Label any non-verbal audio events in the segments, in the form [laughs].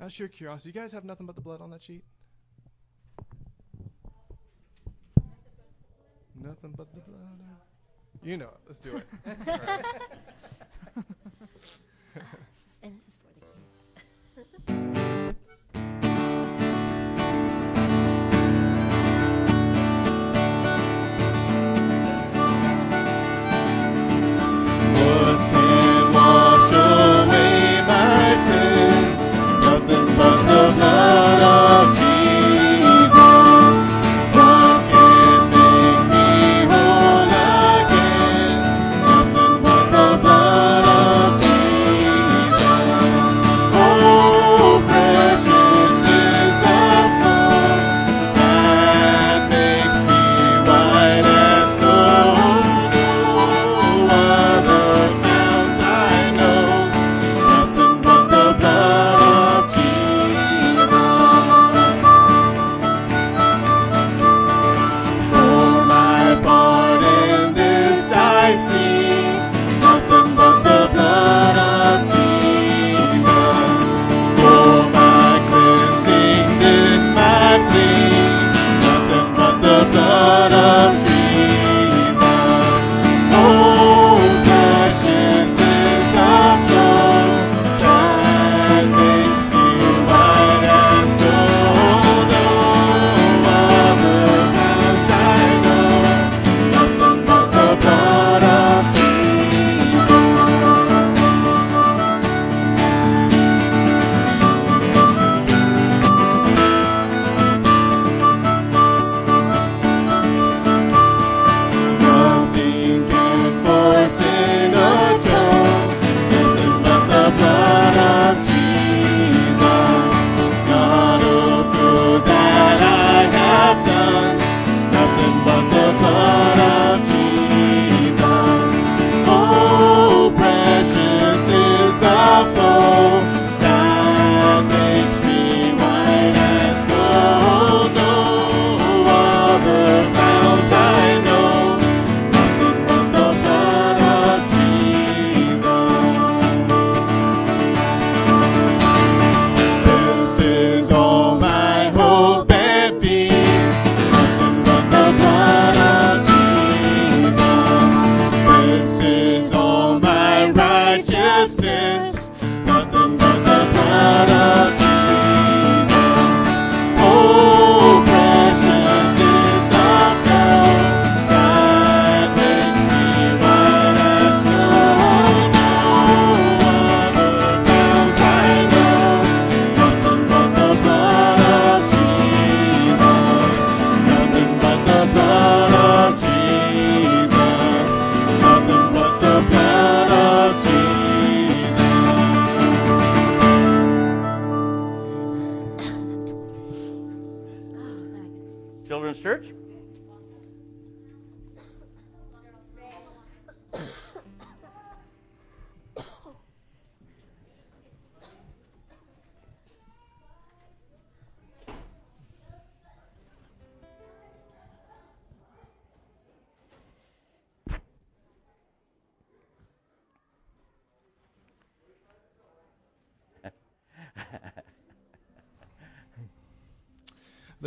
Out of sheer curiosity, you guys have nothing but the blood on that sheet? Nothing but the blood. You know it. Let's do it. [laughs] [laughs]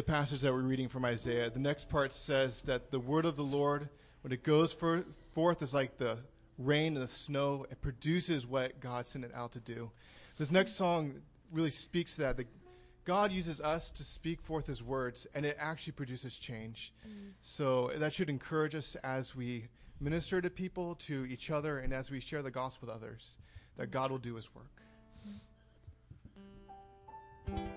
passage that we're reading from Isaiah. The next part says that the word of the Lord, when it goes for, forth, is like the rain and the snow. It produces what God sent it out to do. This next song really speaks to that. that God uses us to speak forth His words, and it actually produces change. Mm. So that should encourage us as we minister to people, to each other, and as we share the gospel with others, that God will do His work. And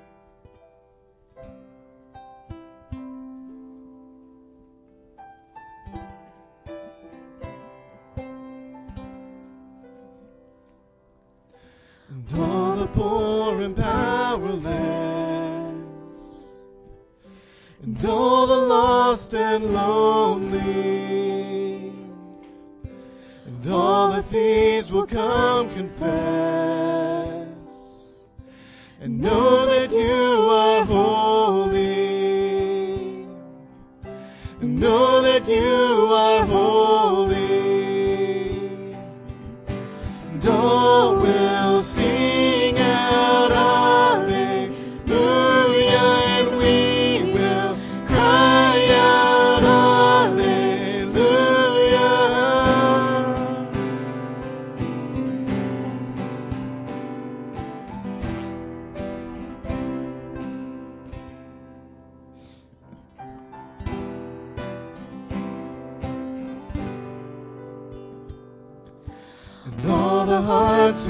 poor and powerless, and all the lost and lonely, and all the thieves will come confess, and know that you are holy, and know that you are holy.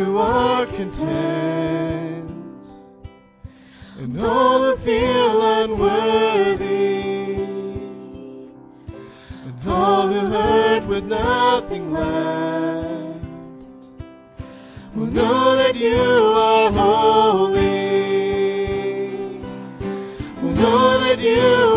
Who are content, and all who feel unworthy, and all who hurt with nothing left, will know that you are holy. Will know that you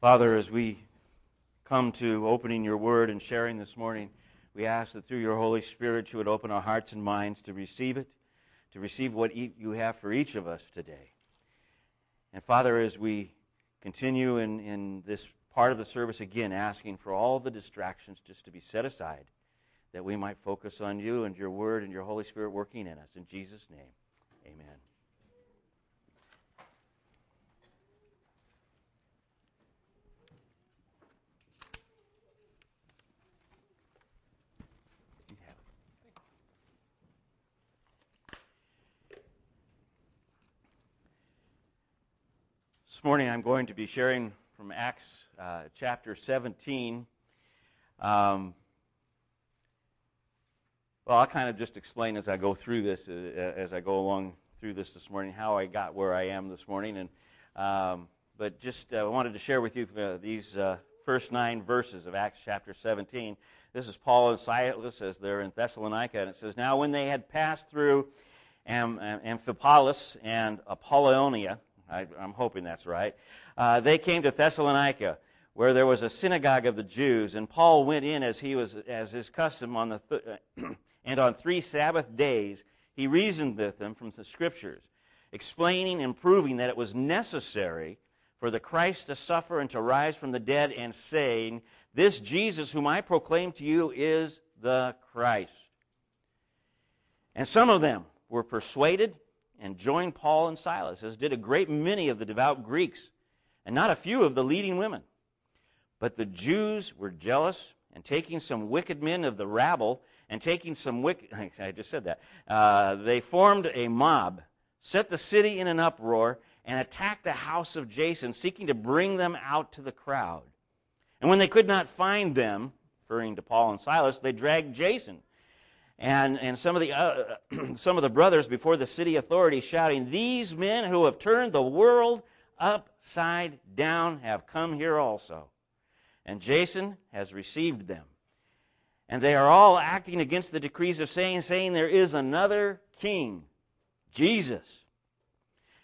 Father, as we come to opening your word and sharing this morning, we ask that through your Holy Spirit you would open our hearts and minds to receive it, to receive what you have for each of us today. And Father, as we continue in, in this part of the service again, asking for all the distractions just to be set aside, that we might focus on you and your word and your Holy Spirit working in us. In Jesus' name, amen. This morning I'm going to be sharing from Acts uh, chapter 17. Um, well, I'll kind of just explain as I go through this, uh, as I go along through this this morning, how I got where I am this morning. And um, but just uh, wanted to share with you uh, these uh, first nine verses of Acts chapter 17. This is Paul and Silas as they're in Thessalonica, and it says, "Now when they had passed through Am- Am- Amphipolis and Apollonia, I, I'm hoping that's right, uh, they came to Thessalonica." Where there was a synagogue of the Jews, and Paul went in as he was as his custom on the th- [clears throat] and on three Sabbath days he reasoned with them from the Scriptures, explaining and proving that it was necessary for the Christ to suffer and to rise from the dead, and saying, This Jesus whom I proclaim to you is the Christ. And some of them were persuaded and joined Paul and Silas, as did a great many of the devout Greeks, and not a few of the leading women. But the Jews were jealous, and taking some wicked men of the rabble, and taking some wicked, [laughs] I just said that, uh, they formed a mob, set the city in an uproar, and attacked the house of Jason, seeking to bring them out to the crowd. And when they could not find them, referring to Paul and Silas, they dragged Jason and, and some, of the, uh, [clears throat] some of the brothers before the city authorities, shouting, These men who have turned the world upside down have come here also. And Jason has received them. And they are all acting against the decrees of saying, saying there is another king, Jesus.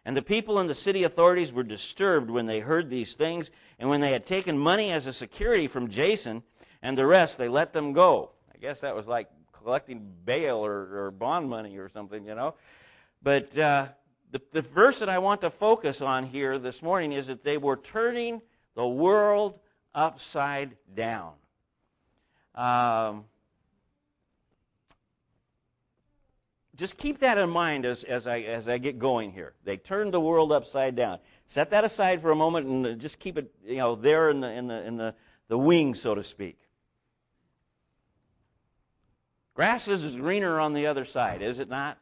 And the people and the city authorities were disturbed when they heard these things, and when they had taken money as a security from Jason and the rest, they let them go. I guess that was like collecting bail or, or bond money or something, you know. But uh, the, the verse that I want to focus on here this morning is that they were turning the world upside down. Um, just keep that in mind as, as, I, as I get going here. They turned the world upside down. Set that aside for a moment and just keep it you know, there in the, in the, in the, the wing, so to speak. Grass is greener on the other side, is it not?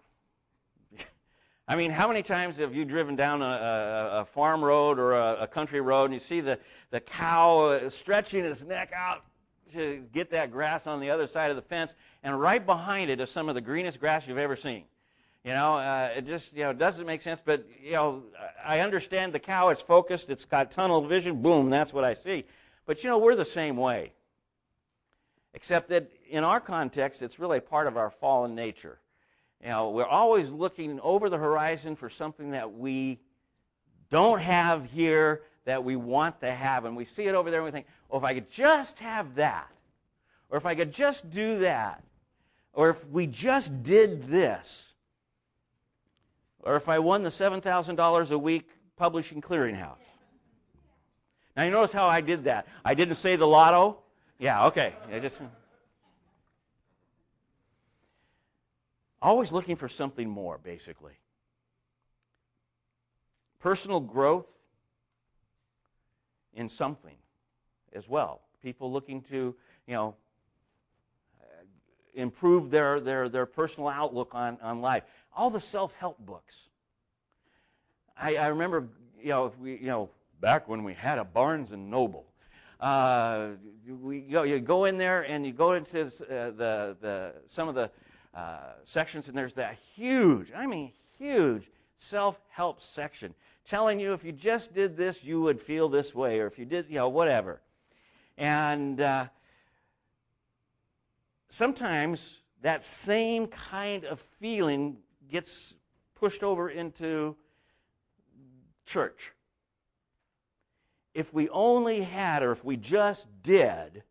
[laughs] I mean, how many times have you driven down a, a, a farm road or a, a, country road and you see the, the cow stretching its neck out to get that grass on the other side of the fence, and right behind it is some of the greenest grass you've ever seen? You know, uh, it just you know doesn't make sense. But you know, I understand the cow is focused; it's got tunnel vision. Boom, that's what I see. But you know, we're the same way. Except that in our context, it's really part of our fallen nature. You know, we're always looking over the horizon for something that we don't have here that we want to have. And we see it over there and we think, oh, if I could just have that, or if I could just do that, or if we just did this, or if I won the $7,000 a week publishing clearinghouse. Now, you notice how I did that. I didn't say the lotto. Yeah, okay. I just. Always looking for something more, basically. Personal growth in something as well. People looking to, you know, improve their, their, their personal outlook on, on life. All the self help books. I, I remember, you know, we, you know, back when we had a Barnes and Noble. Uh, we, know, you go in there and you go into uh, the, the, some of the uh, sections, and there's that huge, I mean, huge self help section telling you if you just did this, you would feel this way, or if you did, you know, whatever. And uh, sometimes that same kind of feeling gets pushed over into church. If we only had, or if we just did,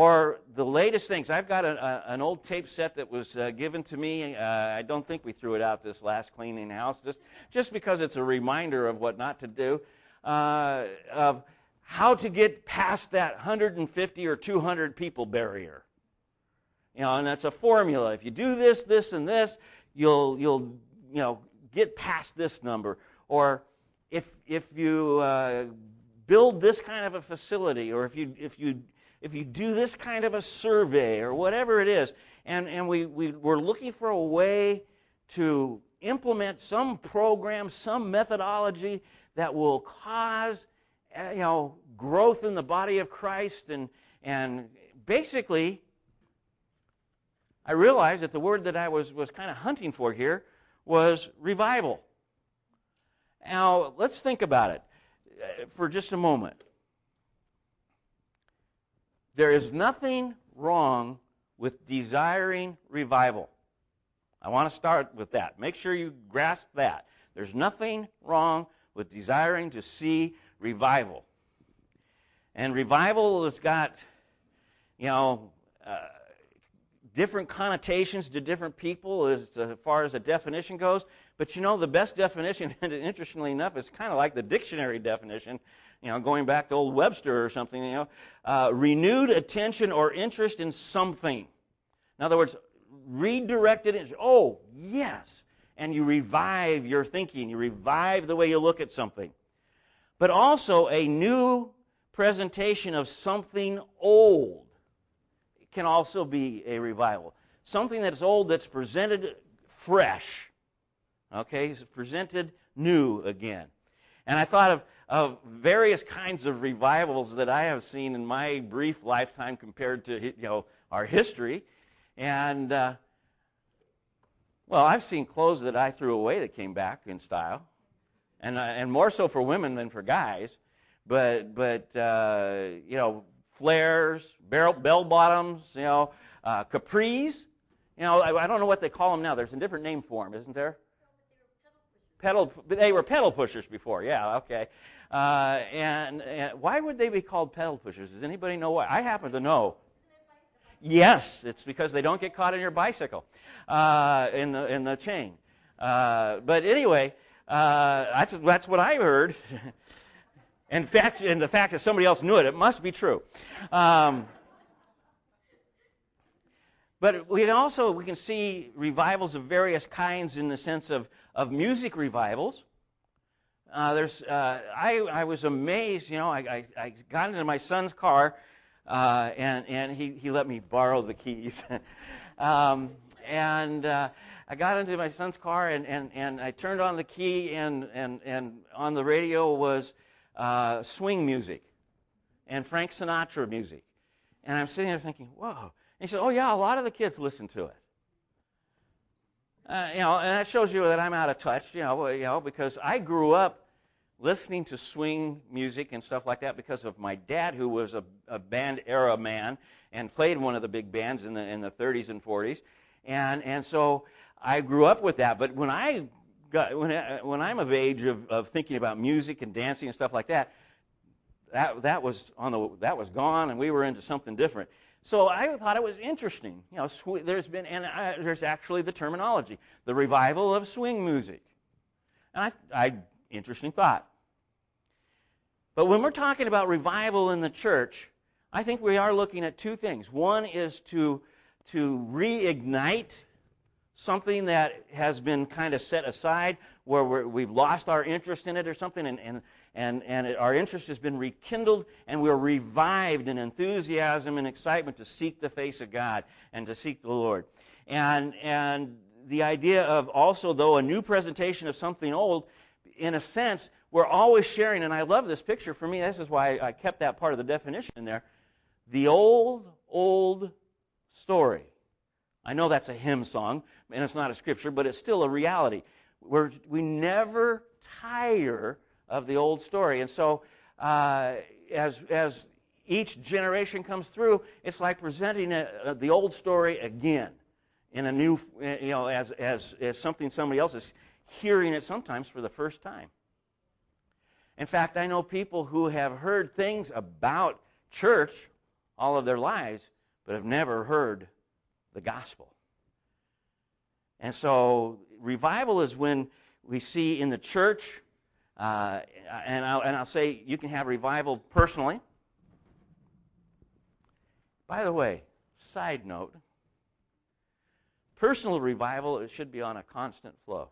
or the latest things. I've got a, a, an old tape set that was uh, given to me. Uh, I don't think we threw it out this last cleaning house, just, just because it's a reminder of what not to do, uh, of how to get past that 150 or 200 people barrier. You know, and that's a formula. If you do this, this, and this, you'll, you'll you know, get past this number. Or if, if you uh, build this kind of a facility, or if you, if you if you do this kind of a survey or whatever it is, and, and we, we, we're looking for a way to implement some program, some methodology that will cause uh, you know, growth in the body of Christ. And, and basically, I realized that the word that I was, was kind of hunting for here was revival. Now, let's think about it uh, for just a moment. There is nothing wrong with desiring revival. I want to start with that. Make sure you grasp that. There's nothing wrong with desiring to see revival. And revival has got, you know, uh, different connotations to different people as far as a definition goes. But you know, the best definition, and [laughs] interestingly enough, is kind of like the dictionary definition you know, going back to old Webster or something, you know, uh, renewed attention or interest in something. In other words, redirected interest. Oh, yes. And you revive your thinking, you revive the way you look at something. But also a new presentation of something old can also be a revival. Something that's old that's presented fresh. Okay, it's presented new again. And I thought of of various kinds of revivals that I have seen in my brief lifetime compared to you know our history, and uh, well, I've seen clothes that I threw away that came back in style, and uh, and more so for women than for guys, but but uh, you know flares, barrel, bell bottoms, you know uh, capris. You know, I, I don't know what they call them now. There's a different name for them, isn't there? pedal. They were pedal pushers before. Yeah, okay. Uh, and, and why would they be called pedal pushers? Does anybody know why? I happen to know. Yes, it's because they don't get caught in your bicycle, uh, in the in the chain. Uh, but anyway, uh, that's that's what I heard. [laughs] in fact, and the fact that somebody else knew it, it must be true. Um, but we can also we can see revivals of various kinds in the sense of, of music revivals. Uh, there's, uh, I, I was amazed, you know, I, I, I got into my son's car uh, and, and he, he let me borrow the keys. [laughs] um, and uh, I got into my son's car and, and, and I turned on the key, and, and, and on the radio was uh, swing music and Frank Sinatra music. And I'm sitting there thinking, whoa. And he said, oh, yeah, a lot of the kids listen to it. Uh, you know, and that shows you that I'm out of touch, you know, you know, because I grew up listening to swing music and stuff like that because of my dad, who was a, a band era man and played one of the big bands in the in the 30s and 40s, and and so I grew up with that. But when I got when I, when I'm of age of, of thinking about music and dancing and stuff like that, that that was on the that was gone, and we were into something different. So I thought it was interesting. You know, sw- there's been and I, there's actually the terminology, the revival of swing music, and I, I interesting thought. But when we're talking about revival in the church, I think we are looking at two things. One is to, to reignite something that has been kind of set aside where we have lost our interest in it or something, and, and, and, and it, our interest has been rekindled, and we're revived in enthusiasm and excitement to seek the face of God and to seek the Lord. And, and the idea of also, though, a new presentation of something old, in a sense, we're always sharing, and I love this picture. For me, this is why I kept that part of the definition in there. The old, old story. I know that's a hymn song, and it's not a scripture, but it's still a reality. We're, we never tire of the old story. And so, uh, as, as each generation comes through, it's like presenting a, a, the old story again in a new, uh, you know, as, as, as something somebody else is hearing it sometimes for the first time. In fact, I know people who have heard things about church all of their lives, but have never heard the gospel. And so, revival is when we see in the church, uh, and, I'll, and I'll say you can have revival personally. By the way, side note personal revival should be on a constant flow.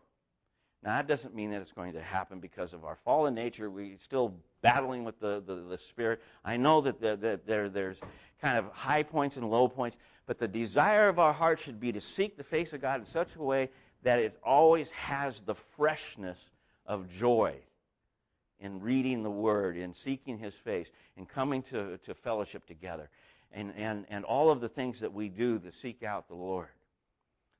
Now, that doesn't mean that it's going to happen because of our fallen nature. We're still battling with the, the, the Spirit. I know that, the, that there, there's kind of high points and low points, but the desire of our heart should be to seek the face of God in such a way that it always has the freshness of joy in reading the Word, in seeking His face, in coming to, to fellowship together, and, and, and all of the things that we do to seek out the Lord.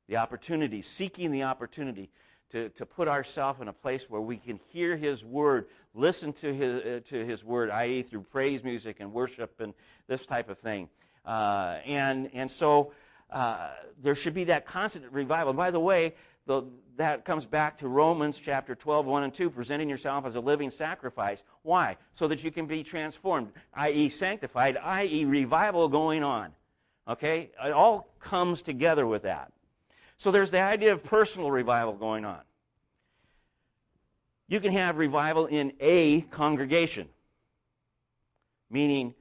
The opportunity, seeking the opportunity to, to put ourselves in a place where we can hear His Word, listen to His, uh, to his Word, i.e., through praise music and worship and this type of thing. Uh, and, and so uh, there should be that constant revival. And by the way, the, that comes back to Romans chapter 12, 1 and 2, presenting yourself as a living sacrifice. Why? So that you can be transformed, i.e., sanctified, i.e., revival going on. Okay? It all comes together with that. So there's the idea of personal revival going on. You can have revival in a congregation, meaning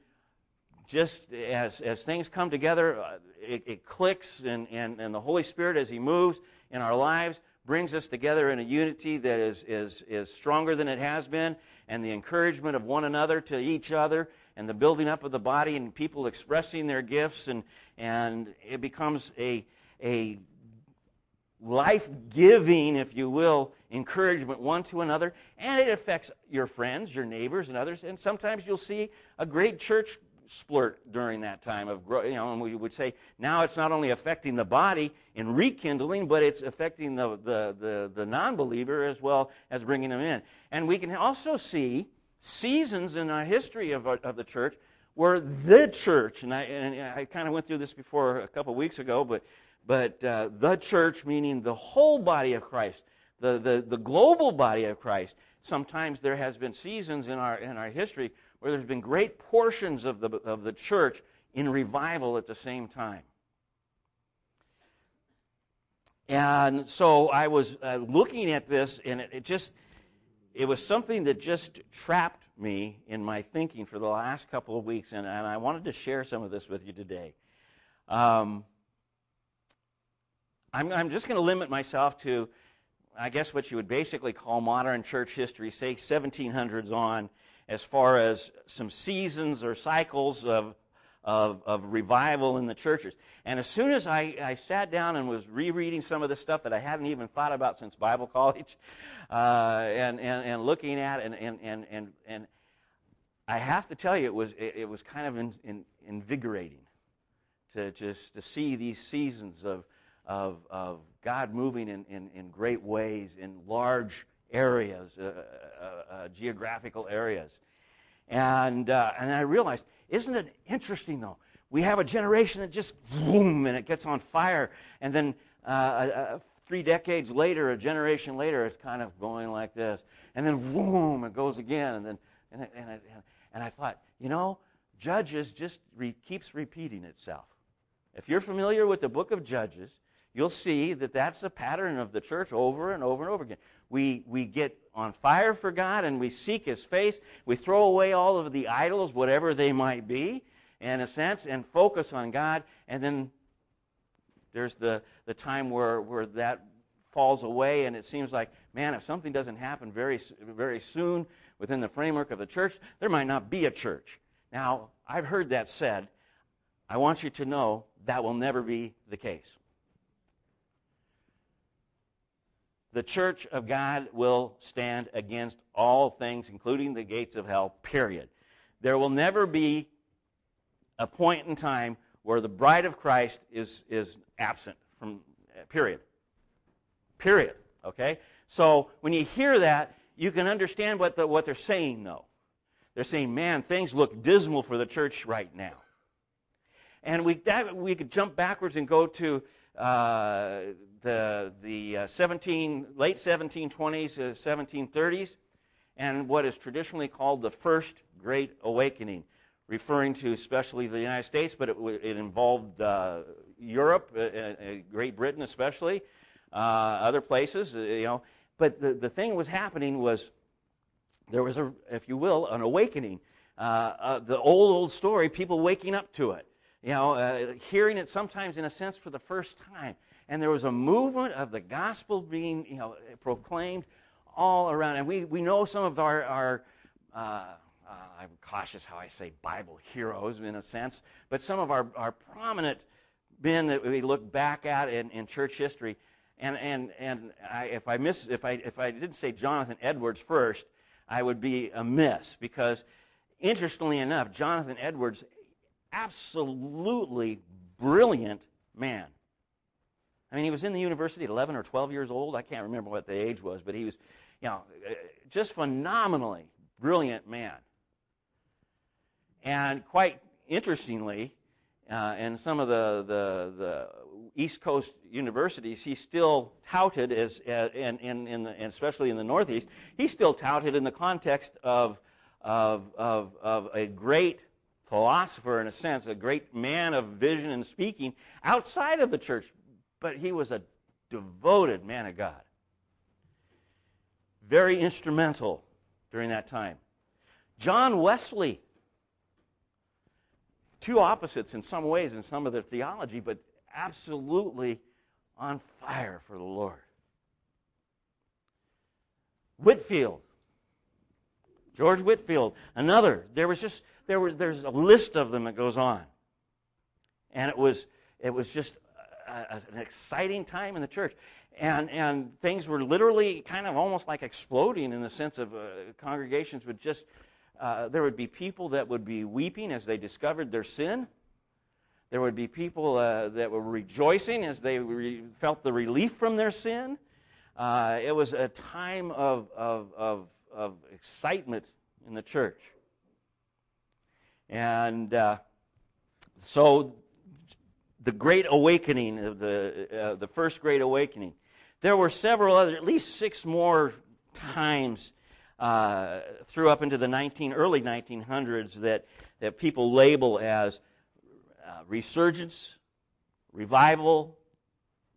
just as, as things come together, uh, it, it clicks, and, and, and the Holy Spirit, as He moves in our lives, brings us together in a unity that is, is, is stronger than it has been, and the encouragement of one another to each other, and the building up of the body, and people expressing their gifts, and, and it becomes a, a life giving, if you will, encouragement one to another, and it affects your friends, your neighbors, and others. And sometimes you'll see a great church splurt during that time of growth. You know, and we would say now it's not only affecting the body in rekindling, but it's affecting the, the, the, the non believer as well as bringing them in. And we can also see seasons in our history of, of the church where the church, and I, and I kind of went through this before a couple weeks ago, but but uh, the church, meaning the whole body of Christ, the, the, the global body of Christ, sometimes there has been seasons in our, in our history where there's been great portions of the, of the church in revival at the same time. And so I was uh, looking at this, and it, it, just, it was something that just trapped me in my thinking for the last couple of weeks, and, and I wanted to share some of this with you today. Um, I'm, I'm just going to limit myself to, I guess, what you would basically call modern church history, say 1700s on, as far as some seasons or cycles of, of, of revival in the churches. And as soon as I, I sat down and was rereading some of the stuff that I hadn't even thought about since Bible [laughs] college, uh, and, and, and looking at and, and, and, and, and I have to tell you, it was, it, it was kind of in, in, invigorating to just to see these seasons of, of, of God moving in, in, in great ways in large areas, uh, uh, uh, geographical areas. And, and I realized, isn't it interesting though? We have a generation that just boom and it gets on fire, and then three decades later, a generation later, it's kind of going like this, and then boom, it goes again, and then and, and, and, and I thought, you know, Judges just re- keeps repeating itself. If you're familiar with the book of Judges, you'll see that that's a pattern of the church over and over and over again. We, we get on fire for God and we seek His face. We throw away all of the idols, whatever they might be, in a sense, and focus on God. And then there's the, the time where, where that falls away, and it seems like, man, if something doesn't happen very, very soon within the framework of the church, there might not be a church. Now, I've heard that said. I want you to know that will never be the case. The church of God will stand against all things, including the gates of hell, period. There will never be a point in time where the bride of Christ is, is absent from, period. Period. Okay? So when you hear that, you can understand what, the, what they're saying, though. They're saying, man, things look dismal for the church right now. And we, that, we could jump backwards and go to uh, the, the uh, 17, late 1720s, uh, 1730s, and what is traditionally called the First Great Awakening, referring to especially the United States, but it, it involved uh, Europe, uh, uh, Great Britain especially, other places, you know. But the, the thing was happening was there was, a, if you will, an awakening. the old, old story, people waking up to it you know, uh, hearing it sometimes in a sense for the first time. And there was a movement of the gospel being, you know, proclaimed all around. And we, we know some of our, our uh, uh, I'm cautious how I say Bible heroes in a sense, but some of our, our prominent men that we look back at in, in church history. And, and, and I, if, I miss, if, I, if I didn't say Jonathan Edwards first, I would be amiss because, interestingly enough, Jonathan Edwards absolutely brilliant man. I mean, he was in the university at 11 or 12 years old. I can't remember what the age was, but he was, you know, just phenomenally brilliant man. And quite interestingly, uh, in some of the, the, the, East Coast universities, he's still touted as, uh, in, in, in the, especially in the Northeast, he's still touted in the context of, of, of, of a great philosopher in a sense, a great man of vision and speaking outside of the church, but he was a devoted man of God. Very instrumental during that time. John Wesley, two opposites in some ways in some of their theology, but absolutely on fire for the Lord. Whitefield. George Whitefield, another. There was just there were there's a list of them that goes on, and it was it was just a, an exciting time in the church, and and things were literally kind of almost like exploding in the sense of uh, congregations would just uh, there would be people that would be weeping as they discovered their sin. There would be people uh, that were rejoicing as they re- felt the relief from their sin. Uh, it was a time of, of, of of excitement in the church. And uh, so the Great Awakening, the, uh, the First Great Awakening, There were several other, at least six more times uh, through up into the 19, early 1900s that, that people label as uh, resurgence, revival.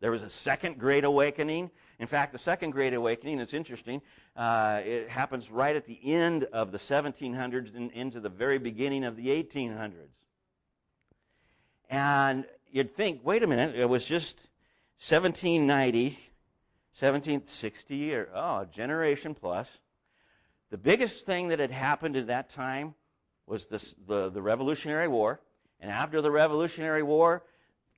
There was a second great awakening. In fact, the second great awakening, it's interesting, uh, it happens right at the end of the 1700s and into the very beginning of the 1800s. And you'd think, wait a minute, it was just 1790, 1760, or oh, generation plus. The biggest thing that had happened at that time was this, the, the Revolutionary War. And after the Revolutionary War,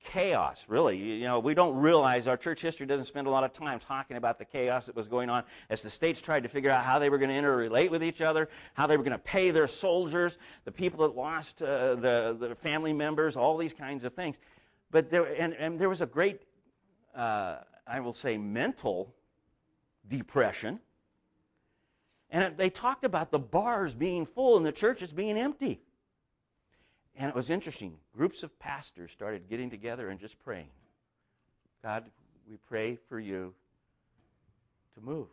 chaos, really. You know, we don't realize our church history doesn't spend a lot of time talking about the chaos that was going on as the states tried to figure out how they were going to interrelate with each other, how they were going to pay their soldiers, the people that lost uh, the, the family members, all these kinds of things. But there, and, and there was a great, uh, I will say, mental depression. And they talked about the bars being full and the churches being empty. And it was interesting. Groups of pastors started getting together and just praying. God, we pray for you to move.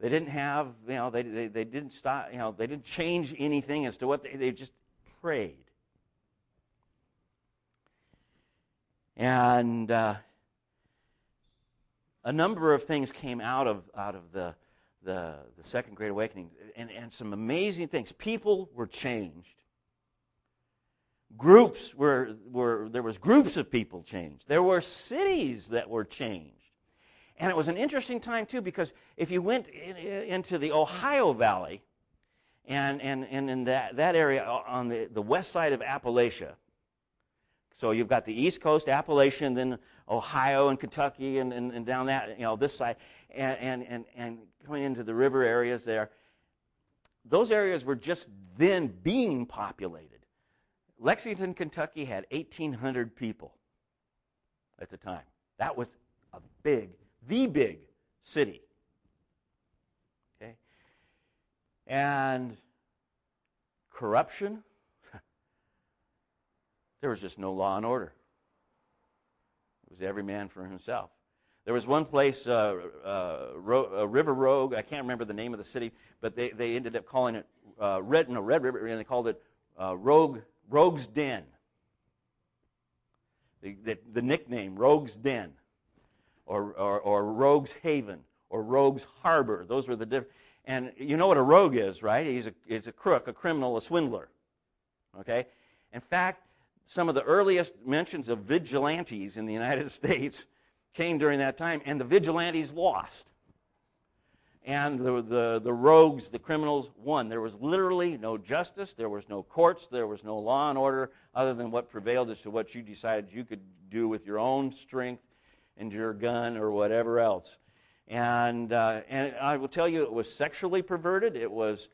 They didn't have, you know, they, they, they didn't stop, you know, they didn't change anything as to what they, they just prayed. And uh, a number of things came out of, out of the, the, the Second Great Awakening, and, and some amazing things. People were changed. Groups were, were there was groups of people changed. There were cities that were changed. And it was an interesting time too because if you went in, into the ohio valley and, and, and in that, that area on the, the west side of appalachia so you've got the east coast appalachian then ohio and kentucky and, and, and down that you know this side and, and, and, and going into the river areas there those areas were just then being populated Lexington, Kentucky had 1,800 people at the time. That was a big, the big city. Okay? And corruption, there was just no law and order. It was every man for himself. There was one place, uh, uh, Ro- uh, River Rogue, I can't remember the name of the city, but they, they ended up calling it uh, Red, no, Red River, and they called it uh, Rogue Rogue's Den. The, the, the nickname, Rogue's Den, or, or, or, Rogue's Haven, or Rogue's Harbor. Those were the different. And you know what a rogue is, right? He's a, he's a crook, a criminal, a swindler. Okay? In fact, some of the earliest mentions of vigilantes in the United [laughs] States came during that time, and the vigilantes lost and the, the, the rogues, the criminals, won. There was literally no justice, there was no courts, there was no law and order other than what prevailed as to what you decided you could do with your own strength and your gun or whatever else. And, uh, and I will tell you, it was sexually perverted. It was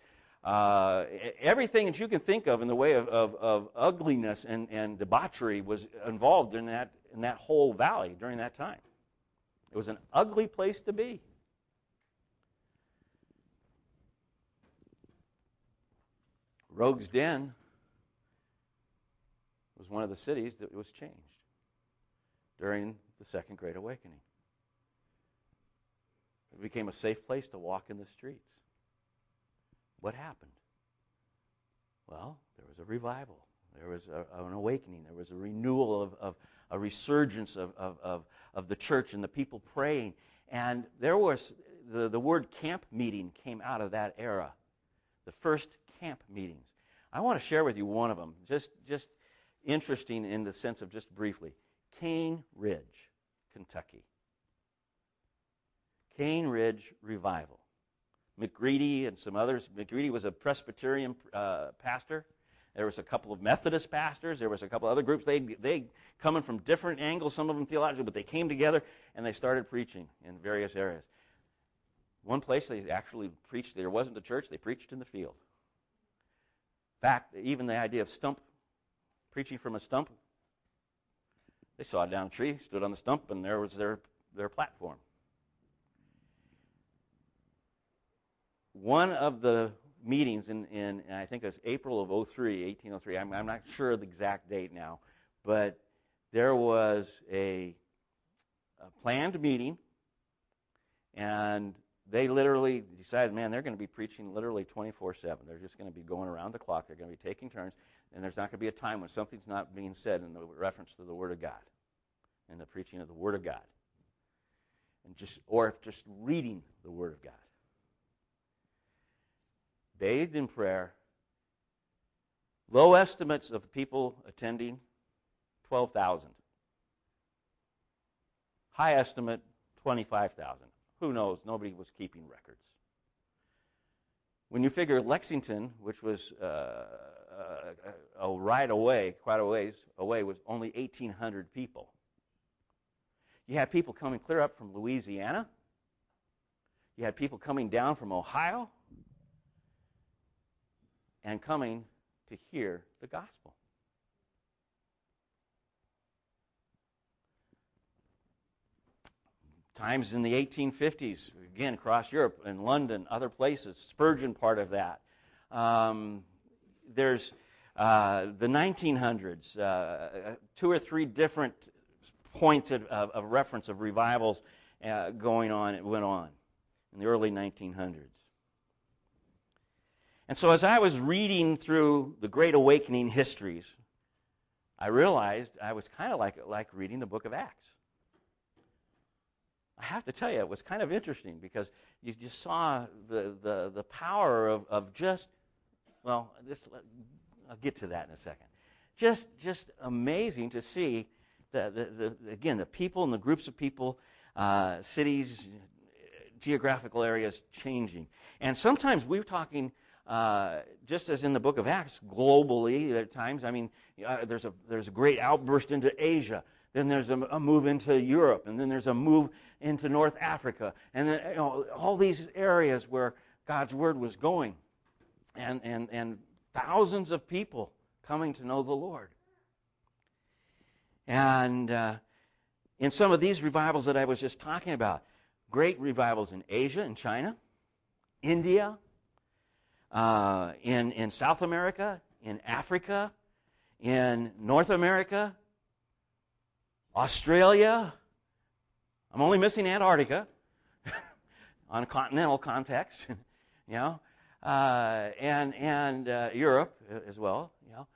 uh, everything that you can think of in the way of, of, of ugliness and, and debauchery was involved in that, in that whole valley during that time. It was an ugly place to be. Rogue's Den was one of the cities that was changed during the Second Great Awakening. It became a safe place to walk in the streets. What happened? Well, there was a revival. There was a, an awakening. There was a renewal of, of a resurgence of, of, of, of the church and the people praying. And there was the, the word camp meeting came out of that era. The first camp meetings. I want to share with you one of them, just, just interesting in the sense of just briefly. Cane Ridge, Kentucky. Cane Ridge Revival. McGready and some others. McGready was a Presbyterian uh, pastor. There was a couple of Methodist pastors. There was a couple of other groups. They they coming from different angles, some of them theological, but they came together and they started preaching in various areas. One place they actually preached. There wasn't a church. They preached in the field In fact, even the idea of stump, preaching from a stump, they saw a down tree, stood on the stump, and there was their, their platform. One of the meetings in, in I think it was April of 03, 1803, I'm, I'm not sure the exact date now, but there was a, a planned meeting, and they literally decided, man, they're going to be preaching literally 24 7. They're just going to be going around the clock. They're going to be taking turns, and there's not going to be a time when something's not being said in reference to the Word of God and the preaching of the Word of God. And just, or if just reading the Word of God. Bathed in prayer, low estimates of people attending 12,000. High estimate 25,000. Who knows? Nobody was keeping records. When you figure Lexington, which was uh, a ride away, quite a ways away, was only 1,800 people. You had people coming clear up from Louisiana. You had people coming down from Ohio and coming to hear the gospel. Times in the 1850s, again, across Europe, in London, other places, Spurgeon part of that. Um, there's uh, the 1900s, uh, two or three different points of, of, of reference of revivals uh, going on, it went on in the early 1900s. And so, as I was reading through the Great Awakening histories, I realized I was kind of like, like reading the book of Acts. I have to tell you, it was kind of interesting because you just saw the, the, the power of, of just, well, just, I'll get to that in a second. Just, just amazing to see, the, the, the again, the people and the groups of people, uh, cities, geographical areas changing. And sometimes we're talking uh, just as in the book of Acts, globally at times. I mean, uh, there's, a, there's a great outburst into Asia. Then there's a, a, move into Europe, and then there's a move into North Africa, and then you know, all these areas where God's word was going, and, and, and thousands of people coming to know the Lord. And uh, in some of these revivals that I was just talking about, great revivals in Asia and China, India, uh, in, in South America, in Africa, in North America, Australia. I'm only missing Antarctica [laughs] on a continental context, [laughs] you know, uh, and, and uh, Europe as well, you know.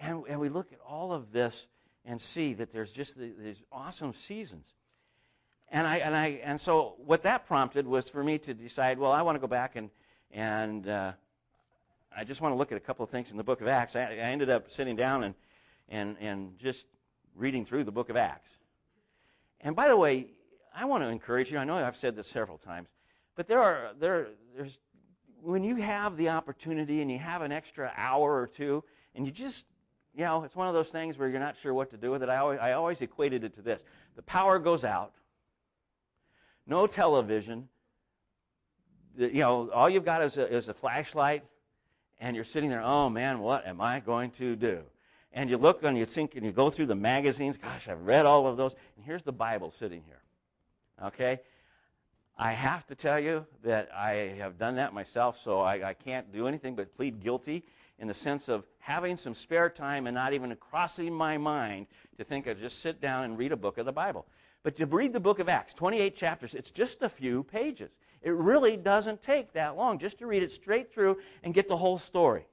And, and we look at all of this and see that there's just the, these awesome seasons. And, I, and, I, and so what that prompted was for me to decide, well, I want to go back and, and uh, I just want to look at a couple of things in the book of Acts. I, I ended up sitting down and, and, and just reading through the book of Acts. And by the way, I want to encourage you. I know I've said this several times, but there are there there's when you have the opportunity and you have an extra hour or two, and you just you know it's one of those things where you're not sure what to do with it. I always, I always equated it to this: the power goes out, no television. You know, all you've got is a, is a flashlight and you're sitting there, oh man, what am I going to do? And you look and you think and you go through the magazines, gosh, I've read all of those, and here's the Bible sitting here. Okay? I have to tell you that I have done that myself, so I, I can't do anything but plead guilty in the sense of having some spare time and not even crossing my mind to think of just sit down and read a book of the Bible. But to read the book of Acts, 28 chapters, it's just a few pages. It really doesn't take that long just to read it straight through and get the whole story.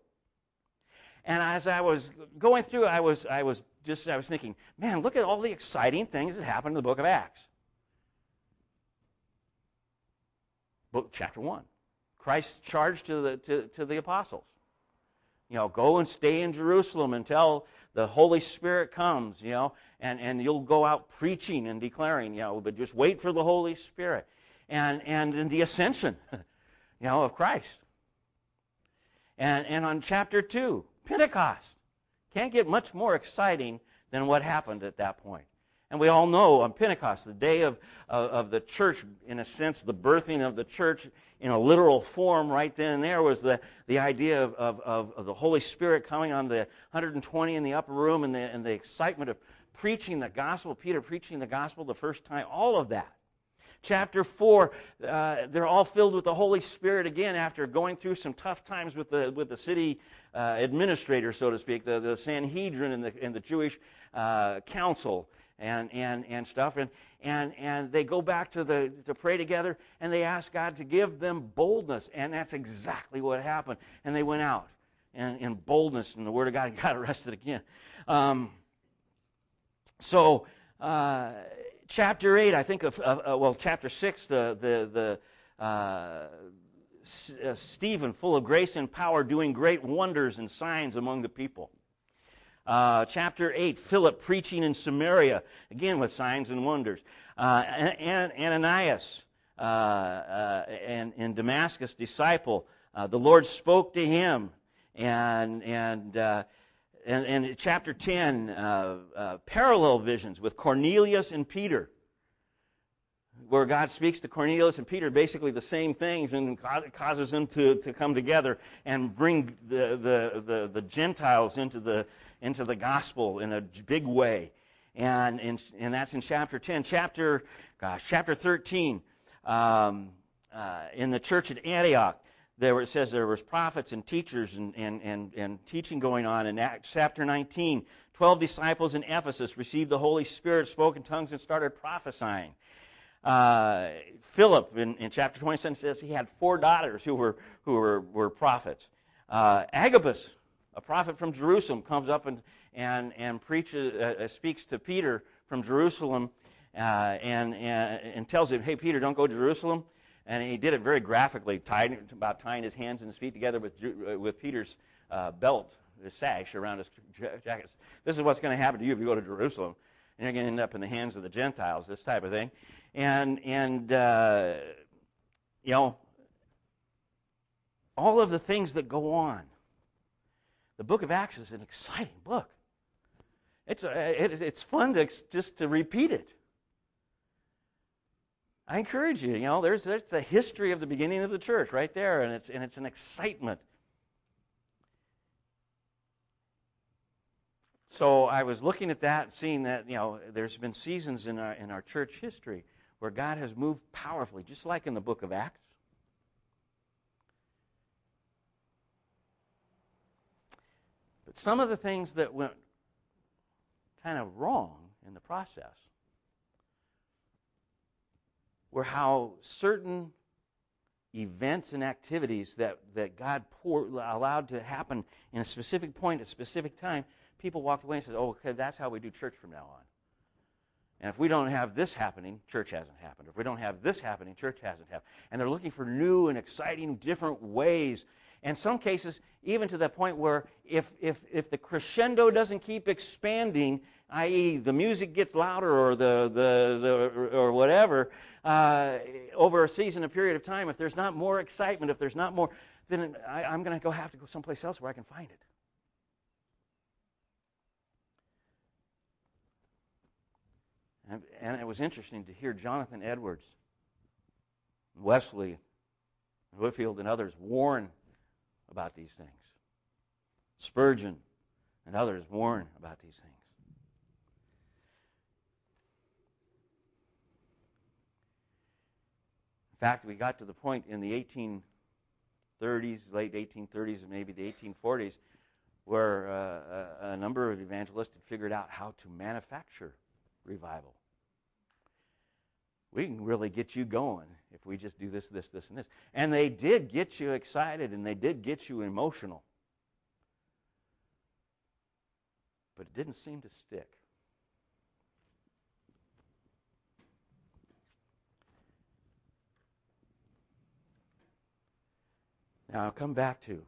And as I was going through, I was, I was just I was thinking, man, look at all the exciting things that happened in the book of Acts. Book chapter one. Christ's charge to the to, to the apostles. You know, go and stay in Jerusalem until the Holy Spirit comes, you know, and, and you'll go out preaching and declaring, you know, but just wait for the Holy Spirit and, and in the ascension, [laughs] you know, of Christ. And, and on chapter 2, Pentecost. Can't get much more exciting than what happened at that point. And we all know on Pentecost, the day of, of, of, the church, in a sense, the birthing of the church in a literal form, right then and there was the, the idea of, of, of the Holy Spirit coming on the 120 in the upper room and the, and the excitement of preaching the gospel, Peter preaching the gospel the first time, all of that chapter 4, uh, they're all filled with the Holy Spirit again after going through some tough times with the, with the city uh, administrator, so to speak, the, the Sanhedrin and the, and the Jewish uh, council. and, and, and stuff. And, and, and they go back to, the, to pray together and they ask God to give them boldness. And that's exactly what happened. And they went out and, in boldness in the Word of God [laughs] got arrested again. Um, so, uh, chapter 8, I think of, uh, well, chapter 6, the, the, the, uh, uh, Stephen, full of grace and power, doing great wonders and signs among the people. Uh, chapter 8, Philip preaching in Samaria, again with signs and wonders. And, Ananias uh, uh, and, and Damascus, disciple, the Lord spoke to him. And, and, and, and chapter 10, parallel visions with Cornelius and Peter where God speaks to Cornelius and Peter, basically the same things, and causes them to, to come together and bring the, the, the, the Gentiles into the, into the gospel in a big way. And, and, and that's in chapter 10. Chapter, gosh, chapter 13, um, uh, in the church at Antioch, there it says there was prophets and teachers and, and, and, and teaching going on. In Acts chapter 19, 12 disciples in Ephesus received the Holy Spirit, spoke in tongues, and started prophesying. Uh, Philip in, in, chapter 27 says he had four daughters who were, who were, were prophets. Uh, Agabus, a prophet from Jerusalem, comes up and, and, and preaches, uh, uh speaks to Peter from Jerusalem uh, and, and, and tells him, hey, Peter, don't go to Jerusalem. And he did it very graphically, tied, about tying his hands and his feet together with, uh, with Peter's belt, his sash around his jacket. This is what's going to happen to you if you go to Jerusalem. And you're going to end up in the hands of the Gentiles, this type of thing and and uh, you know all of the things that go on. The Book of Acts is an exciting book. It's uh, it, it's fun to just to repeat it. I encourage you. You know, there's there's the history of the beginning of the church right there, and it's and it's an excitement. So I was looking at that, seeing that you know there's been seasons in our in our church history where God has moved powerfully, just like in the book of Acts. But some of the things that went kind of wrong in the process were how certain events and activities that, that God pour, allowed to happen in a specific point, a specific time, people walked away and said, oh, okay, that's how we do church from now on. And if we don't have this happening, church hasn't happened. If we don't have this happening, church hasn't happened. And they're looking for new and exciting, different ways. And some cases, even to the point where if, if, if the crescendo doesn't keep expanding, i.e., the music gets louder or, the, the, the, or whatever, uh, over a season, a period of time, if there's not more excitement, if there's not more, then I, I'm going to go have to go someplace else where I can find it. And, and it was interesting to hear Jonathan Edwards, Wesley, Whitefield, and others warn about these things. Spurgeon and others warn about these things. In fact, we got to the point in the 1830s, late 1830s, and maybe the 1840s, where uh, a, a number of evangelists had figured out how to manufacture revival we can really get you going if we just do this, this, this, and this. And they did get you excited and they did get you emotional. But it didn't seem to stick. Now I'll come back to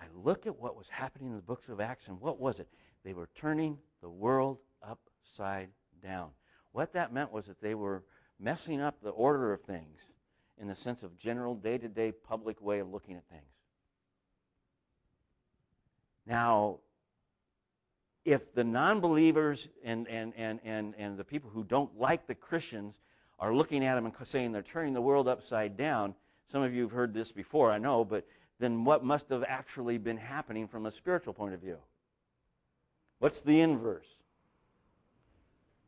I look at what was happening in the books of Acts, and what was it? They were turning the world upside down. What that meant was that they were messing up the order of things in the sense of general day to day public way of looking at things. Now, if the non believers and, and, and, and, and the people who don't like the Christians are looking at them and saying they're turning the world upside down, some of you have heard this before, I know, but then what must have actually been happening from a spiritual point of view? What's the inverse?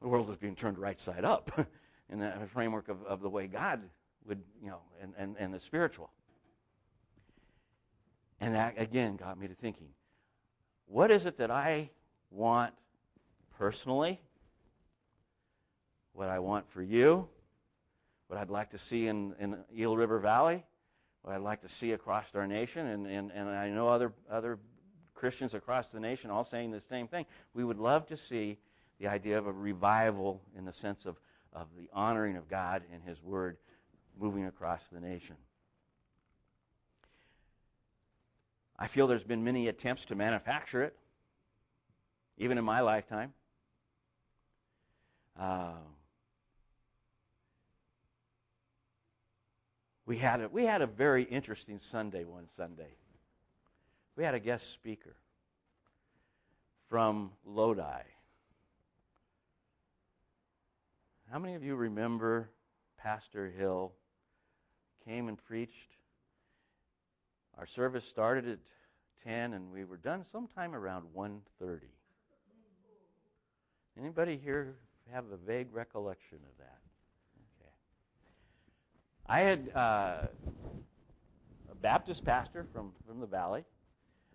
The world is being turned right side up [laughs] in the framework of, of the way God would, you know, and, and, and the spiritual. And that, again, got me to thinking what is it that I want personally what I want for you, what I'd like to see in, in Eel River Valley, what I'd like to see across our nation, and, and, and I know other, other Christians across the nation all saying the same thing. We would love to see the idea of a revival in the sense of, of the honoring of God and His Word moving across the nation. I feel there's been many attempts to manufacture it, even in my lifetime. Uh, we had a, we had a very interesting Sunday one Sunday. We had a guest speaker from Lodi. How many of you remember Pastor Hill came and preached? Our service started at 10 and we were done sometime around 1:30. Anybody here have a vague recollection of that? Okay. I had uh, a Baptist pastor from, from the valley.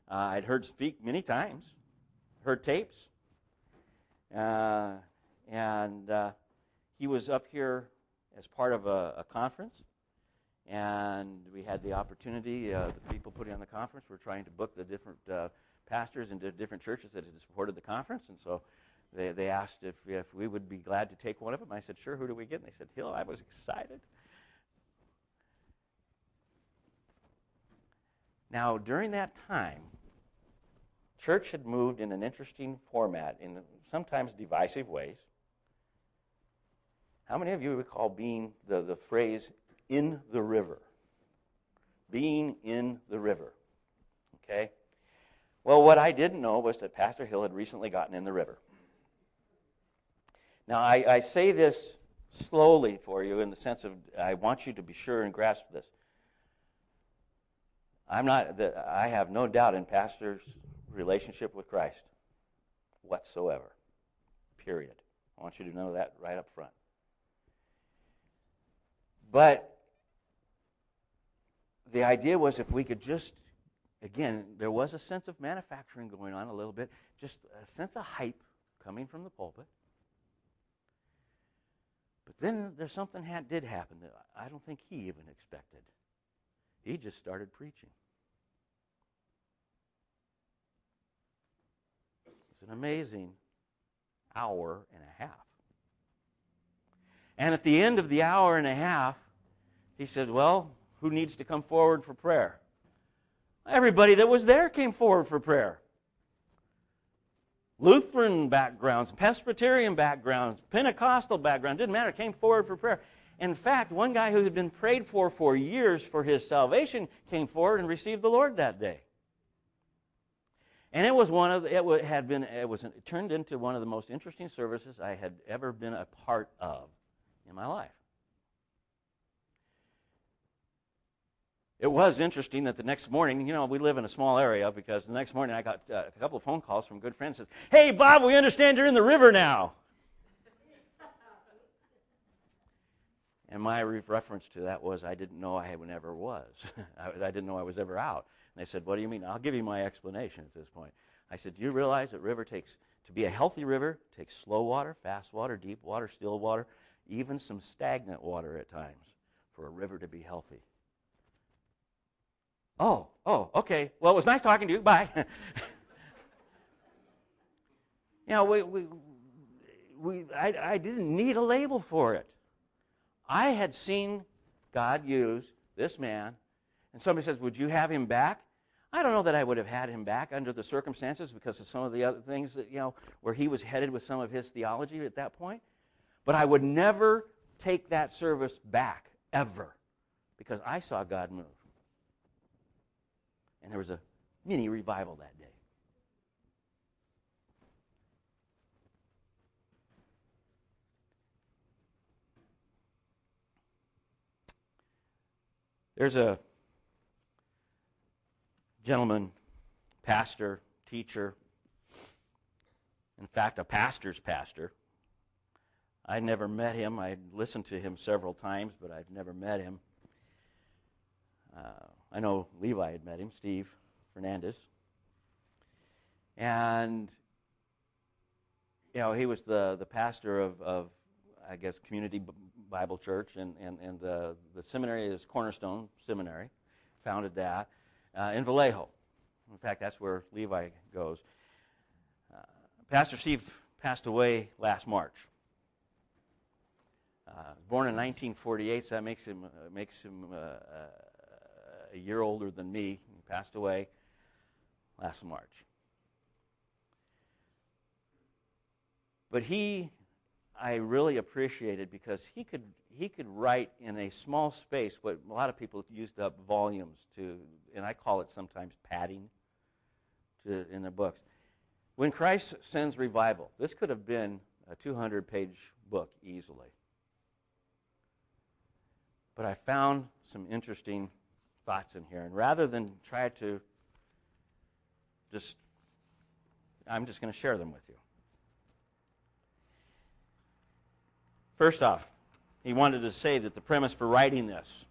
Uh, I'd heard speak many times, heard tapes, uh, and uh, he was up here as part of a, a, conference. And we had the opportunity, uh, the people putting on the conference were trying to book the different uh, pastors into different churches that had supported the conference. And so they, they asked if, if we would be glad to take one of them. I said, sure, who do we get? And they said, Hill. I was excited. Now, during that time, church had moved in an interesting format in sometimes divisive ways. How many of you recall being the, the phrase in the river? Being in the river. Okay? Well, what I didn't know was that Pastor Hill had recently gotten in the river. Now, I, I say this slowly for you in the sense of I want you to be sure and grasp this. I'm not, I have no doubt in Pastor's relationship with Christ whatsoever. Period. I want you to know that right up front. But the idea was if we could just, again, there was a sense of manufacturing going on a little bit, just a sense of hype coming from the pulpit. But then there's something that did happen that I don't think he even expected. He just started preaching. It's an amazing hour and a half. And at the end of the hour and a half, he said, Well, who needs to come forward for prayer? Everybody that was there came forward for prayer. Lutheran backgrounds, Presbyterian backgrounds, Pentecostal background, didn't matter, came forward for prayer. In fact, one guy who had been prayed for for years for his salvation came forward and received the Lord that day. And it was one of the, it had been it was it turned into one of the most interesting services I had ever been a part of in my life. it was interesting that the next morning, you know, we live in a small area because the next morning I got uh, a couple of phone calls from good friends. Says, "Hey, Bob, we understand you're in the river now." [laughs] and my re- reference to that was, I didn't know I never was. [laughs] I, I didn't know I was ever out. And they said, "What do you mean?" I'll give you my explanation at this point. I said, "Do you realize that river takes to be a healthy river takes slow water, fast water, deep water, still water, even some stagnant water at times for a river to be healthy." Oh, oh, okay. Well, it was nice talking to you. Bye. [laughs] you know, we, we, we, I, I didn't need a label for it. I had seen God use this man, and somebody says, Would you have him back? I don't know that I would have had him back under the circumstances because of some of the other things that, you know, where he was headed with some of his theology at that point. But I would never take that service back, ever, because I saw God move. And there was a mini revival that day. There's a gentleman, pastor, teacher, in fact, a pastor's pastor. I'd never met him. I'd listened to him several times, but I'd never met him. Uh, I know Levi had met him, Steve Fernandez. And, you know, he was the, the pastor of, of I guess, community Bible church, and, and, and uh, the seminary is Cornerstone Seminary, founded that uh, in Vallejo. In fact, that's where Levi goes. Uh, Pastor Steve passed away last March. Uh, born in 1948, so that makes him, uh, makes him uh, uh, a year older than me. He passed away last March. But he, I really appreciated because he could, he could write in a small space what a lot of people used up volumes to, and I call it sometimes padding to, in the books. When Christ sends revival, this could have been a 200 page book easily. But I found some interesting thoughts in here. And rather than try to just, I'm just going to share them with you. First off, he wanted to say that the premise for writing this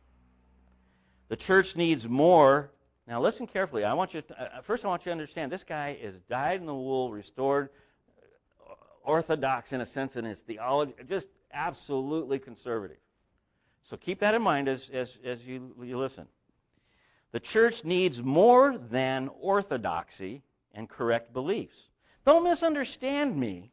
the church needs more. Now, listen carefully. I want you to, uh, first, I want you to understand this guy is dyed in the wool, restored, uh, orthodox in a sense in his theology, just absolutely conservative. So keep that in mind as, as, as you, you listen. The church needs more than orthodoxy and correct beliefs. Don't misunderstand me.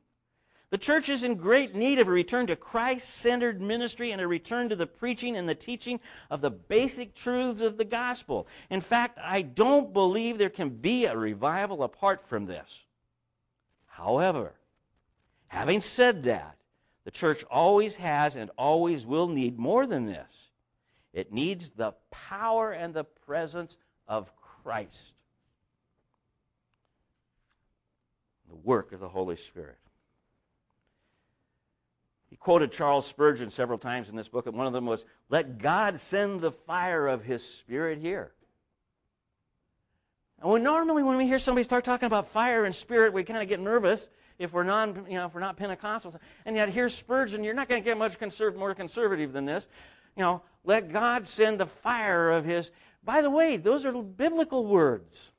The church is in great need of a return to Christ centered ministry and a return to the preaching and the teaching of the basic truths of the gospel. In fact, I don't believe there can be a revival apart from this. However, having said that, the church always has and always will need more than this. It needs the power and the presence of Christ, the work of the Holy Spirit. He quoted Charles Spurgeon several times in this book, and one of them was, Let God send the fire of His Spirit here. And when normally when we hear somebody start talking about fire and spirit, we kind of get nervous if we're non, you know, if we're not Pentecostals. And yet here's Spurgeon. You're not going to get much conserv- more conservative than this. You know, let God send the fire of His. By the way, those are biblical words.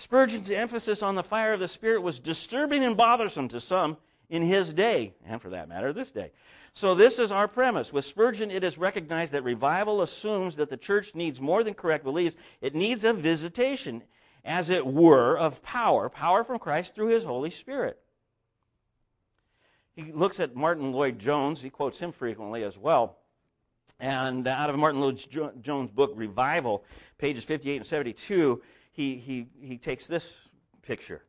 Spurgeon's emphasis on the fire of the Spirit was disturbing and bothersome to some in his day, and for that matter, this day. So, this is our premise. With Spurgeon, it is recognized that revival assumes that the church needs more than correct beliefs, it needs a visitation, as it were, of power power from Christ through his Holy Spirit. He looks at Martyn Lloyd-Jones, he quotes him frequently as well. And out of Martyn Lloyd-Jones' book, Revival, pages 58 and 72, he, he, he takes this picture.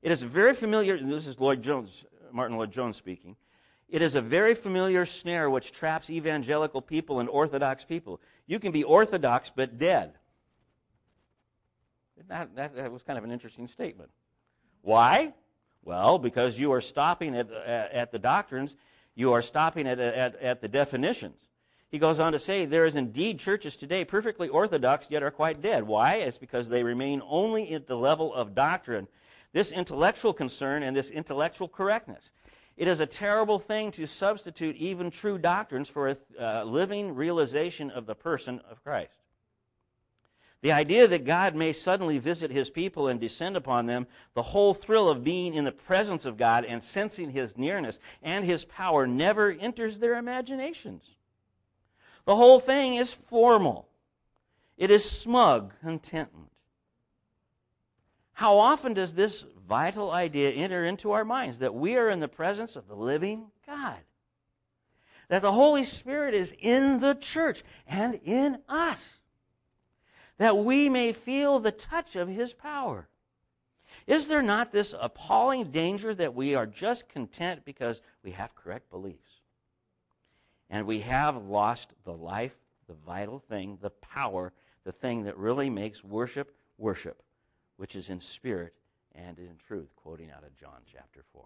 It is a very familiar, this is Lloyd Jones, Martyn Lloyd-Jones speaking. It is a very familiar snare which traps evangelical people and orthodox people. You can be orthodox but dead. That, that, that was kind of an interesting statement. Why? Well, because you are stopping at, at, at the doctrines, you are stopping at, at, at the definitions. He goes on to say, There is indeed churches today perfectly orthodox, yet are quite dead. Why? It's because they remain only at the level of doctrine, this intellectual concern and this intellectual correctness. It is a terrible thing to substitute even true doctrines for a uh, living realization of the person of Christ. The idea that God may suddenly visit his people and descend upon them, the whole thrill of being in the presence of God and sensing his nearness and his power never enters their imaginations. The whole thing is formal, it is smug contentment. How often does this vital idea enter into our minds that we are in the presence of the living God? That the Holy Spirit is in the church and in us, that we may feel the touch of His power. Is there not this appalling danger that we are just content because we have correct beliefs? And we have lost the life, the vital thing, the power, the thing that really makes worship worship, which is in spirit and in truth, quoting out of John chapter 4.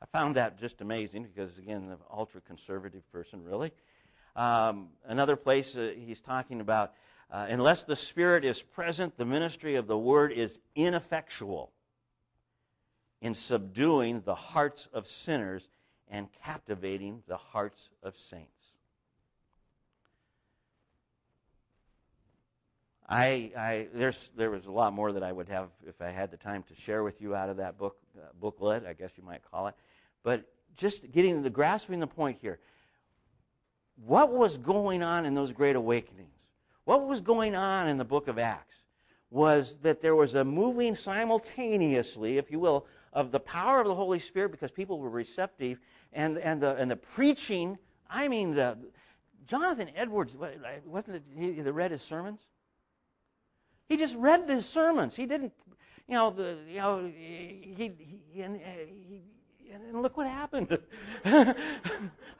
I found that just amazing because, again, the ultra conservative person, really. Um, another place uh, he's talking about uh, unless the Spirit is present, the ministry of the Word is ineffectual in subduing the hearts of sinners and captivating the hearts of saints. I, I, there was a lot more that I would have if I had the time to share with you out of that book, uh, booklet, I guess you might call it. But just getting the grasping the point here. What was going on in those great awakenings? What was going on in the book of Acts was that there was a moving simultaneously, if you will, of the power of the Holy Spirit because people were receptive and, and, the, and the preaching. I mean, the, Jonathan Edwards, wasn't it he read his sermons? He just read his sermons. He didn't, you know, the, you know, he, he, and, uh, he and look what happened. [laughs]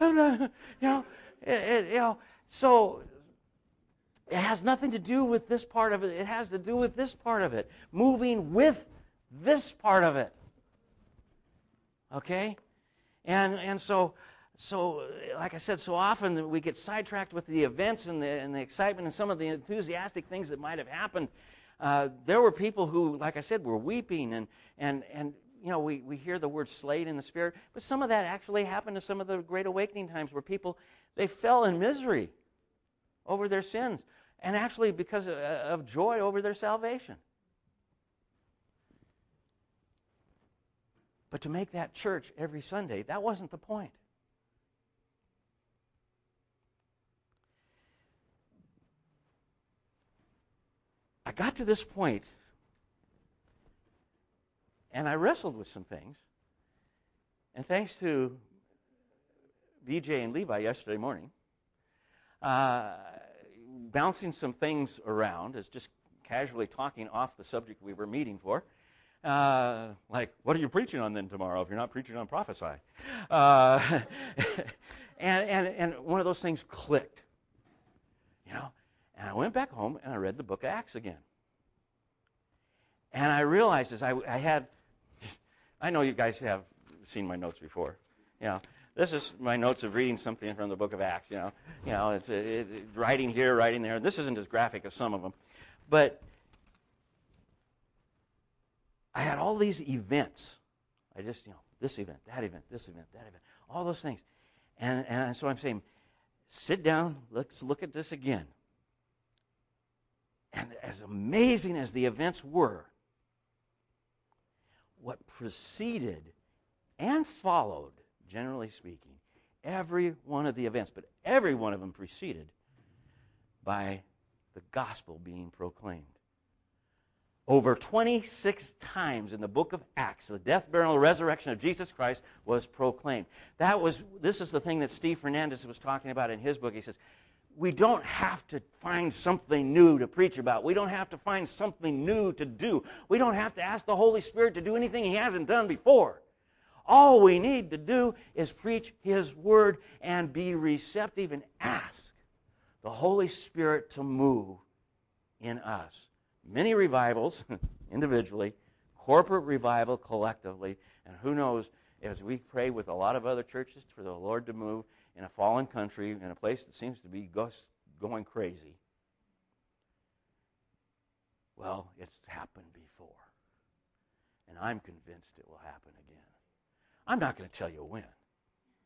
Uh, you know, it, it, you know, so it has nothing to do with this part of it. It has to do with this part of it. Moving with this part of it. Okay? And and so so like I said, so often we get sidetracked with the events and the, and the excitement and some of the enthusiastic things that might have happened. Uh, there were people who, like I said, were weeping and, and, and you know, we, we hear the word slayed in the spirit, but some of that actually happened to some of the great awakening times where people, they fell in misery over their sins and actually because of, of joy over their salvation. But to make that church every Sunday, that wasn't the point. I got to this point and I wrestled with some things. And thanks to BJ and Levi yesterday morning, uh, bouncing some things around, as just casually talking off the subject we were meeting for. Uh, like, what are you preaching on then tomorrow if you're not preaching on prophesy? Uh, [laughs] and, and, and one of those things clicked, you know. And I went back home and I read the book of Acts again. And I realized as I, I had, [laughs] I know you guys have seen my notes before. You know, this is my notes of reading something from the book of Acts. You know, you know, it's it, it, writing here, writing there. This isn't as graphic as some of them, but I had all these events. I just, you know, this event, that event, this event, that event, all those things. And, and so I'm saying, sit down, let's look at this again. And as amazing as the events were, what preceded and followed, generally speaking, every one of the events, but every one of them preceded by the gospel being proclaimed. Over 26 times in the book of Acts, the death, burial, and resurrection of Jesus Christ was proclaimed. That was, this is the thing that Steve Fernandez was talking about in his book. He says, we don't have to find something new to preach about. We don't have to find something new to do. We don't have to ask the Holy Spirit to do anything He hasn't done before. All we need to do is preach His Word and be receptive and ask the Holy Spirit to move in us many revivals [laughs] individually, corporate revival collectively, and who knows, as we pray with a lot of other churches for the Lord to move in a fallen country, in a place that seems to be going crazy. Well, it's happened before. And I'm convinced it will happen again. I'm not going to tell you when,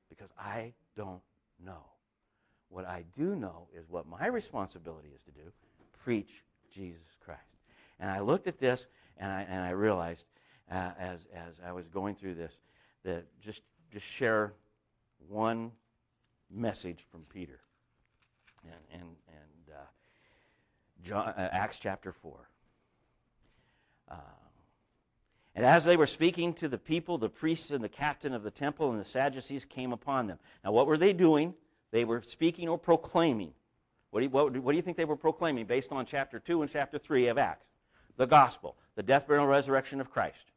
because I don't know. What I do know is what my responsibility is to do preach Jesus Christ. And I looked at this and I, and I realized uh, as, as I was going through this that just, just share one message from Peter. And, and, and uh, John, uh, Acts chapter 4. And as they were speaking to the people, the priests and the captain of the temple and the Sadducees came upon them. Now, what were they doing? They were speaking or proclaiming. What do, you, what, what do you think they were proclaiming based on chapter 2 and chapter 3 of Acts? the gospel, the death, burial, and resurrection of Christ.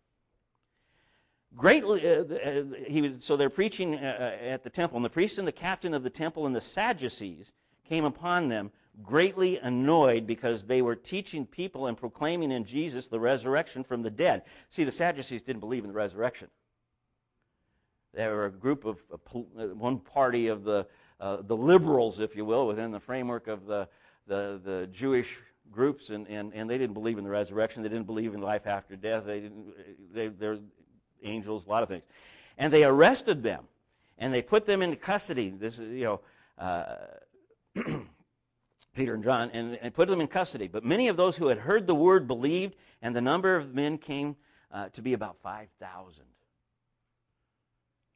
Greatly, uh, uh, he was, so they're preaching uh, uh, at the temple, and the priests and the captain of the temple and the Sadducees came upon them, greatly annoyed because they were teaching people and proclaiming in Jesus the resurrection from the dead. See, the Sadducees didn't believe in the resurrection. They were a group of uh, one party of the uh, the liberals, if you will, within the framework of the the, the Jewish groups, and, and, and they didn't believe in the resurrection. They didn't believe in life after death. They didn't, they, they're angels, a lot of things. And they arrested them, and they put them into custody. This is, you know, uh, [clears throat] Peter and John, and, and put them in custody. But many of those who had heard the word believed, and the number of men came uh, to be about 5,000.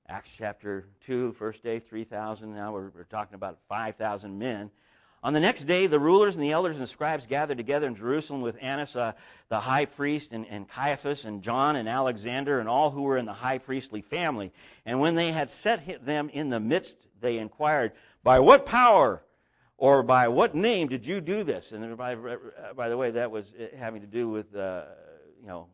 Acts chapter 2, first day, 3,000. Now we're, we're talking about 5,000 men. On the next day, the rulers and the elders and the scribes gathered together in Jerusalem with Annas, uh, the high priest, and, and Caiaphas, and John, and Alexander, and all who were in the high priestly family. And when they had set them in the midst, they inquired, By what power or by what name did you do this? And by, by the way, that was having to do with, uh, you know,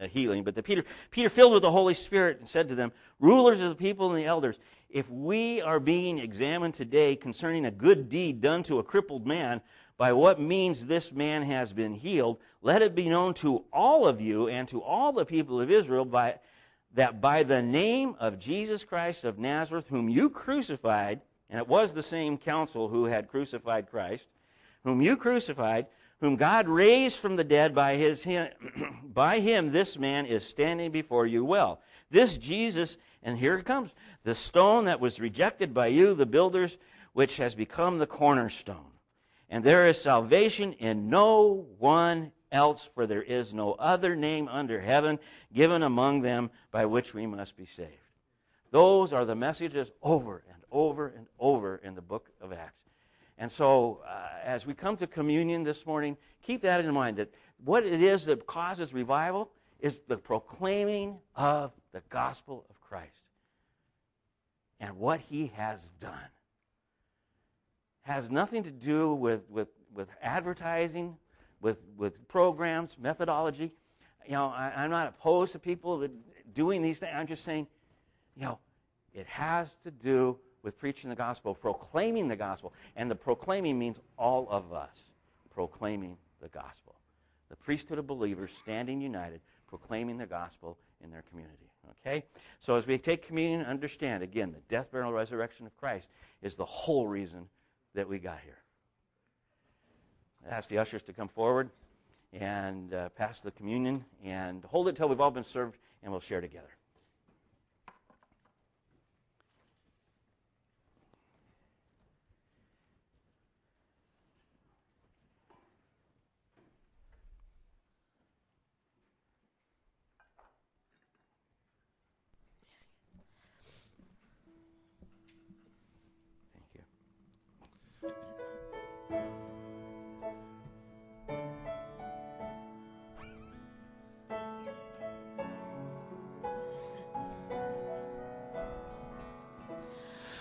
uh, healing. But the Peter, Peter, filled with the Holy Spirit, and said to them, Rulers of the people and the elders, if we are being examined today concerning a good deed done to a crippled man, by what means this man has been healed, let it be known to all of you and to all the people of Israel by, that by the name of Jesus Christ of Nazareth, whom you crucified, and it was the same council who had crucified Christ, whom you crucified, whom God raised from the dead by, his, [clears throat] by him, this man is standing before you well. This Jesus, and here it comes, the stone that was rejected by you, the builders, which has become the cornerstone. And there is salvation in no one else, for there is no other name under heaven given among them by which we must be saved. Those are the messages over and over and over in the book of Acts. And so, uh, as we come to communion this morning, keep that in mind that what it is that causes revival is the proclaiming of the gospel of Christ and what he has done. Has nothing to do with, with, with advertising, with, with programs, methodology. You know, I, I'm not opposed to people doing these things. I'm just saying, you know, it has to do with preaching the gospel, proclaiming the gospel. And the proclaiming means all of us proclaiming the gospel. The priesthood of believers standing united, proclaiming the gospel in their community. Okay? So as we take communion, understand again, the death, burial, resurrection of Christ is the whole reason that we got here. Ask the ushers to come forward and uh, pass the communion and hold it till we've all been served and we'll share together.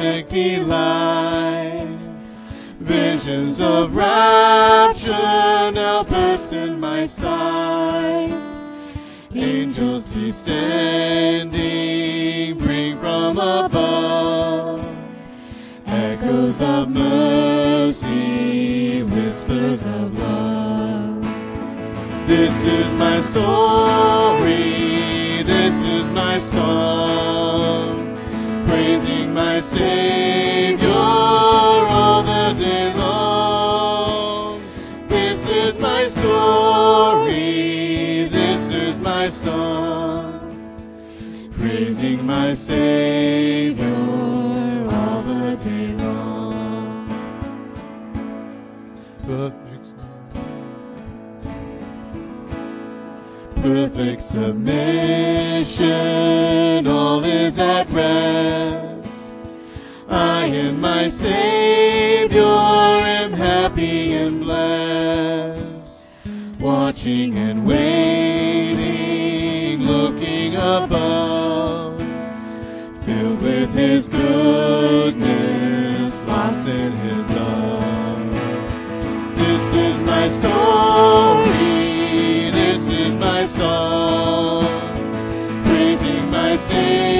perfect delight. Visions of rapture now burst in my sight. Angels descending bring from above echoes of mercy, whispers of love. This is my story, this is my song, my Savior all the day perfect submission, all is at rest. My Savior and blessed, watching and waiting, looking above, filled with His goodness, lost in His love. This is my story, this is my song, praising my Savior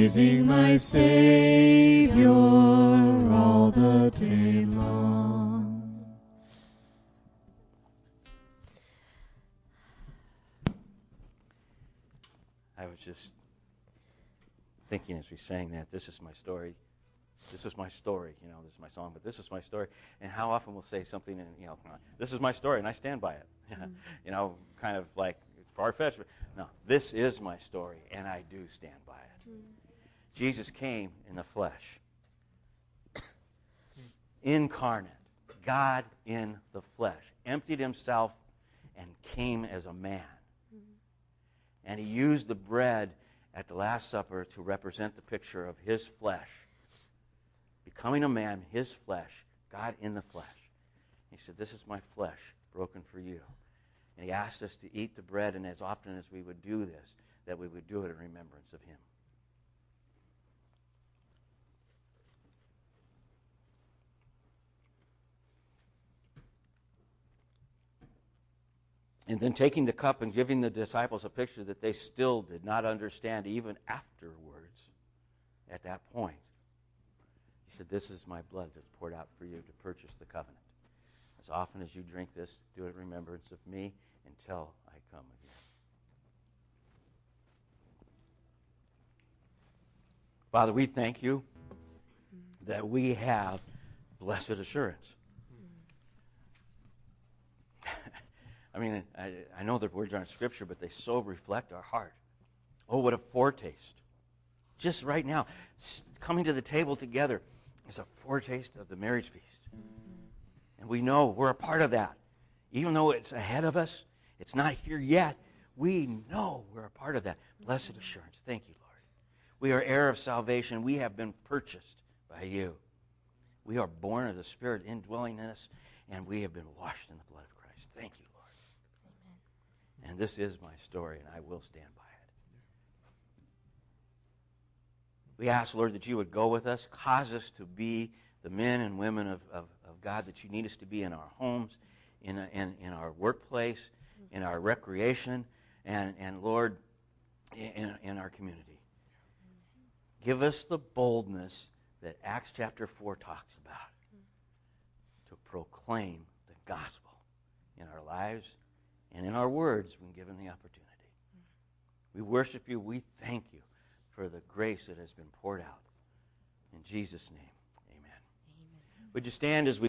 praising my Savior all the day long. I was just thinking as we sang that, this is my story. This is my story. You know, this is my song, but this is my story. And how often we'll say something and, you know, this is my story and I stand by it. [laughs] Mm-hmm. you know, kind of like far fetched. But no, this is my story and I do stand by it. Jesus came in the flesh, incarnate, God in the flesh, emptied himself and came as a man. And he used the bread at the Last Supper to represent the picture of his flesh. Becoming a man, his flesh, God in the flesh. He said, This is my flesh broken for you. And he asked us to eat the bread, and as often as we would do this, that we would do it in remembrance of him. And then taking the cup and giving the disciples a picture that they still did not understand even afterwards at that point. He said, This is my blood that's poured out for you to purchase the covenant. As often as you drink this, do it in remembrance of me until I come again. Father, we thank you that we have blessed assurance. I mean, I, I know the words aren't scripture, but they so reflect our heart. Oh, what a foretaste. Just right now, coming to the table together is a foretaste of the marriage feast. And we know we're a part of that. Even though it's ahead of us, it's not here yet, we know we're a part of that. Blessed assurance. Thank you, Lord. We are heir of salvation. We have been purchased by you. We are born of the Spirit indwelling in us, and we have been washed in the blood of Christ. Thank you. And this is my story, and I will stand by it. We ask, Lord, that you would go with us, cause us to be the men and women of, of, of God that you need us to be in our homes, in, in, in our workplace, in our recreation, and, and Lord, in, in our community. Give us the boldness that Acts chapter 4 talks about to proclaim the gospel in our lives and in our words when given the opportunity. Mm-hmm. We worship you. We thank you for the grace that has been poured out. In Jesus' name, amen. Amen. Would you stand as we